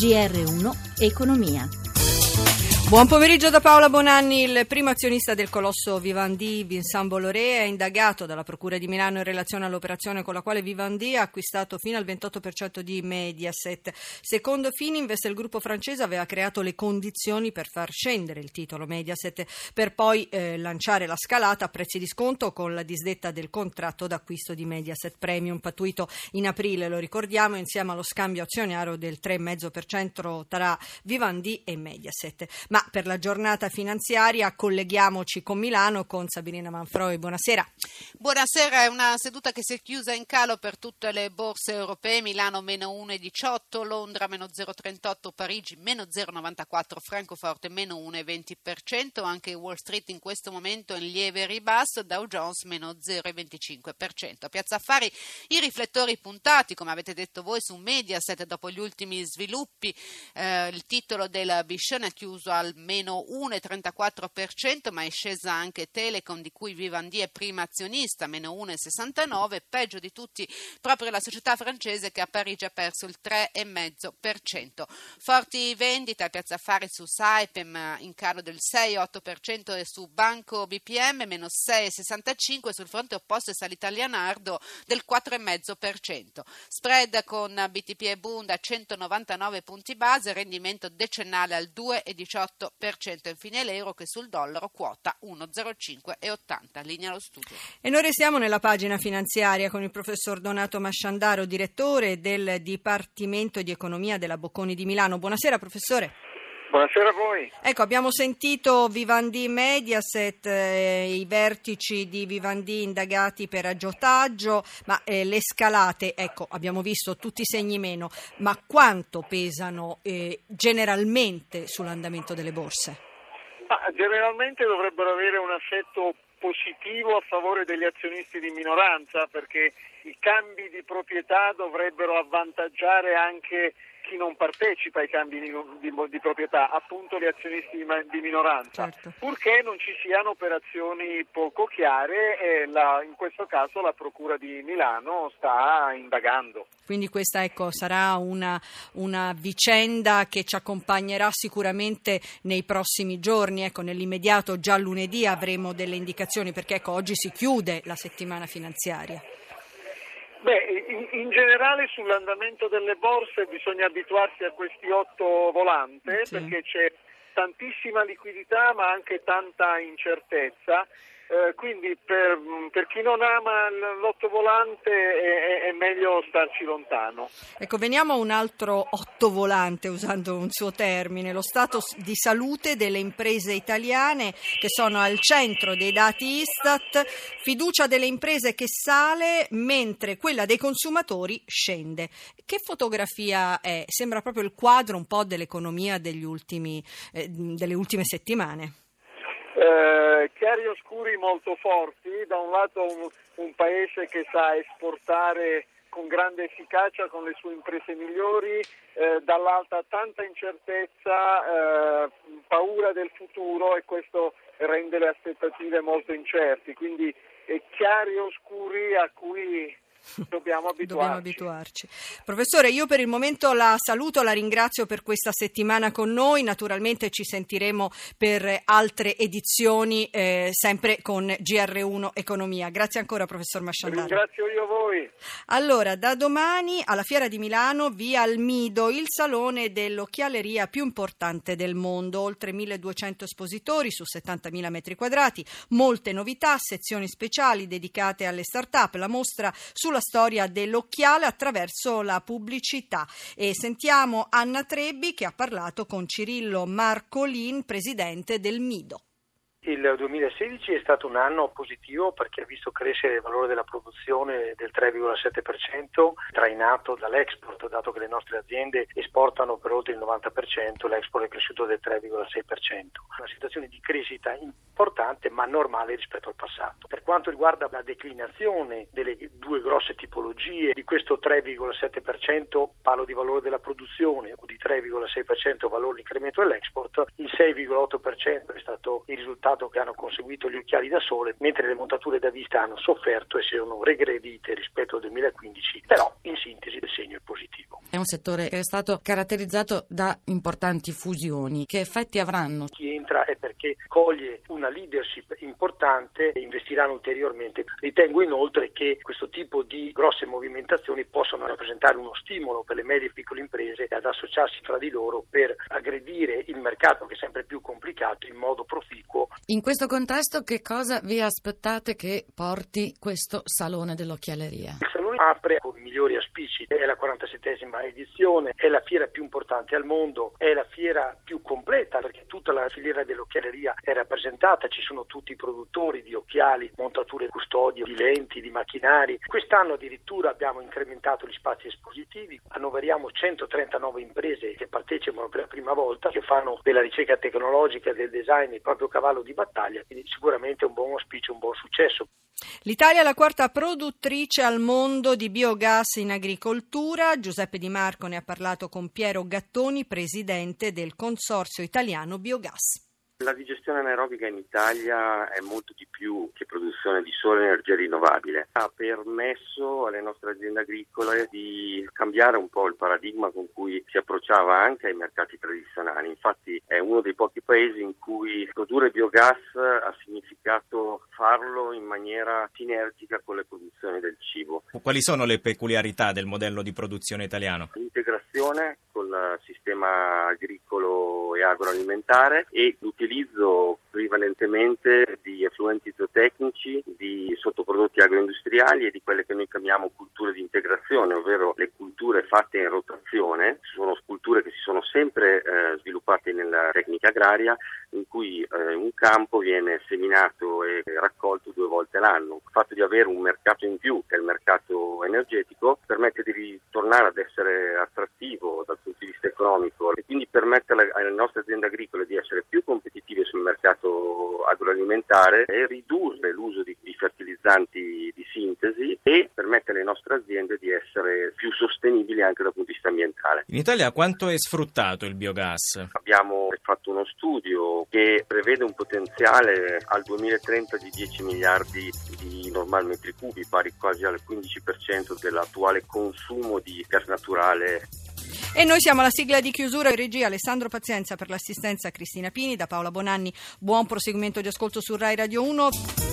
GR1 Economia. Buon pomeriggio da Paola Bonanni. Il primo azionista del colosso Vivendi, Vincent Bolloré, è indagato dalla Procura di Milano in relazione all'operazione con la quale Vivendi ha acquistato fino al 28% di Mediaset. Secondo Fininvest, il gruppo francese aveva creato le condizioni per far scendere il titolo Mediaset per poi eh, lanciare la scalata a prezzi di sconto con la disdetta del contratto d'acquisto di Mediaset Premium pattuito in aprile, lo ricordiamo, insieme allo scambio azionario del 3,5% tra Vivendi e Mediaset. Ma per la giornata finanziaria colleghiamoci con Milano con Sabrina Manfroi. Buonasera. Buonasera, è una seduta che si è chiusa in calo per tutte le borse europee. Milano meno 1,18, Londra meno 0,38, Parigi meno 0,94, Francoforte meno 1,20%. Anche Wall Street in questo momento in lieve ribasso, Dow Jones meno 0,25%. A Piazza Affari i riflettori puntati, come avete detto voi, su Mediaset dopo gli ultimi sviluppi. Eh, il titolo della Biscione è chiuso al meno 1,34%, ma è scesa anche Telecom, di cui Vivendi è prima azionista, meno 1,69%, peggio di tutti proprio la società francese che a Parigi ha perso il 3,5%. Forti vendite a Piazza Affari su Saipem in calo del 6,8% e su Banco BPM meno 6,65%, sul fronte opposto è salita Leonardo del 4,5%. Spread con BTP e Bund a 199 punti base, rendimento decennale al 2,18%. 0,8%. Infine l'euro che sul dollaro quota 1,05,80. Linea allo studio. E noi restiamo nella pagina finanziaria con il professor Donato Masciandaro, direttore del Dipartimento di Economia della Bocconi di Milano. Buonasera professore. Buonasera a voi. Ecco, abbiamo sentito Vivendi Mediaset, eh, i vertici di Vivendi indagati per aggiotaggio, ma eh, le scalate, ecco, abbiamo visto tutti i segni meno, ma quanto pesano eh, generalmente sull'andamento delle borse? Ma, generalmente dovrebbero avere un effetto positivo a favore degli azionisti di minoranza perché i cambi di proprietà dovrebbero avvantaggiare anche chi non partecipa ai cambi di, di, di proprietà, appunto gli azionisti di, di minoranza, certo. purché non ci siano operazioni poco chiare e la, in questo caso la Procura di Milano sta indagando. Quindi questa ecco, sarà una, una, vicenda che ci accompagnerà sicuramente nei prossimi giorni. Ecco, nell'immediato già lunedì avremo delle indicazioni perché ecco, oggi si chiude la settimana finanziaria. Beh, in, in, generale sull'andamento delle borse bisogna abituarsi a questi otto volante sì. perché c'è tantissima liquidità ma anche tanta incertezza eh, quindi per, per, chi non ama l'ottovolante è, è, meglio starci lontano. Ecco, veniamo a un altro ottovolante, usando un suo termine, lo stato di salute delle imprese italiane che sono al centro dei dati Istat, fiducia delle imprese che sale mentre quella dei consumatori scende. Che fotografia è? Sembra proprio il quadro un po' dell'economia ultimi, eh, delle ultime settimane. Eh, chiari oscuri molto forti, da un lato un, un, paese che sa esportare con grande efficacia con le sue imprese migliori, eh, dall'altra tanta incertezza, eh, paura del futuro e questo rende le aspettative molto incerti, quindi chiari oscuri a cui Dobbiamo abituarci. Dobbiamo abituarci. Professore, io per il momento la saluto, la ringrazio per questa settimana con noi. Naturalmente ci sentiremo per altre edizioni, eh, sempre con GR1 Economia. Grazie ancora, professor Masciandaro. Ringrazio io voi. Allora, da domani alla Fiera di Milano, via Almido, il salone dell'occhialeria più importante del mondo. Oltre 1200 espositori su 70.000 metri quadrati, molte novità, sezioni speciali dedicate alle start-up, la mostra su sulla storia dell'occhiale attraverso la pubblicità. E sentiamo Anna Trebbi che ha parlato con Cirillo Marcolin, presidente del Mido. Il 2016 è stato un anno positivo perché ha visto crescere il valore della produzione del 3,7%, trainato dall'export, dato che le nostre aziende esportano per oltre il 90%, l'export è cresciuto del 3,6%. Una situazione di crescita importante ma normale rispetto al passato. Per quanto riguarda la declinazione delle due grosse tipologie di questo 3,7% parlo di valore della produzione o di 3,6% valore di incremento dell'export, il 6,8% è stato il risultato dimostrato che hanno conseguito gli occhiali da sole, mentre le montature da vista hanno sofferto e si sono regredite rispetto al 2015, però in sintesi il segno è positivo. È un settore che è stato caratterizzato da importanti fusioni. Che effetti avranno? Chi entra è perché coglie una leadership importante e investiranno ulteriormente. Ritengo inoltre che questo tipo di grosse movimentazioni possano rappresentare uno stimolo per le medie e piccole imprese ad associarsi fra di loro per aggredire il mercato che è sempre più complicato in modo proficuo. In questo contesto che cosa vi aspettate che porti questo Salone dell'Occhialeria? Il Salone apre con i migliori auspici, è la 47esima edizione, è la fiera più importante al mondo, è la fiera più completa perché tutta la filiera dell'occhialeria è rappresentata, ci sono tutti i produttori di occhiali, montature custodie, di lenti, di macchinari. Quest'anno addirittura abbiamo incrementato gli spazi espositivi, annoveriamo 139 imprese che partecipano per la prima volta, che fanno della ricerca tecnologica e del design il proprio cavallo di battaglia, quindi sicuramente un buon auspicio, un buon successo. L'Italia è la quarta produttrice al mondo di biogas in agricoltura. Giuseppe Di Marco ne ha parlato con Piero Gattoni, presidente del Consorzio Italiano Biogas. La digestione anaerobica in Italia è molto di più che produzione di sola energia rinnovabile. Ha permesso alle nostre aziende agricole di cambiare un po' il paradigma con cui si approcciava anche ai mercati tradizionali. Infatti è uno dei pochi paesi in cui produrre biogas ha significato farlo in maniera sinergica con le produzioni del cibo. Quali sono le peculiarità del modello di produzione italiano? L'integrazione con il sistema agricolo e agroalimentare e l'utilizzo prevalentemente di effluenti zootecnici, di sottoprodotti agroindustriali e di quelle che noi chiamiamo culture di integrazione, ovvero le culture fatte in rotazione. Sono culture che si sono sempre eh, sviluppate nella tecnica agraria cui eh, un campo viene seminato e raccolto due volte l'anno. Il fatto di avere un mercato in più, che è il mercato energetico, permette di ritornare ad essere attrattivo dal punto di vista economico e quindi permette alle nostre aziende agricole di essere più competitive sul mercato agroalimentare e ridurre l'uso di, di fertilizzanti di sintesi e permette alle nostre aziende di essere più sostenibili anche dal punto di vista ambientale. In Italia quanto è sfruttato il biogas? Abbiamo fatto uno studio che prevede un potenziale al 2030 di 10 miliardi di normal metri cubi, pari quasi al 15% dell'attuale consumo di gas naturale e noi siamo alla sigla di chiusura. Regia Alessandro Pazienza per l'assistenza Cristina Pini, da Paola Bonanni. Buon proseguimento di ascolto su Rai Radio 1.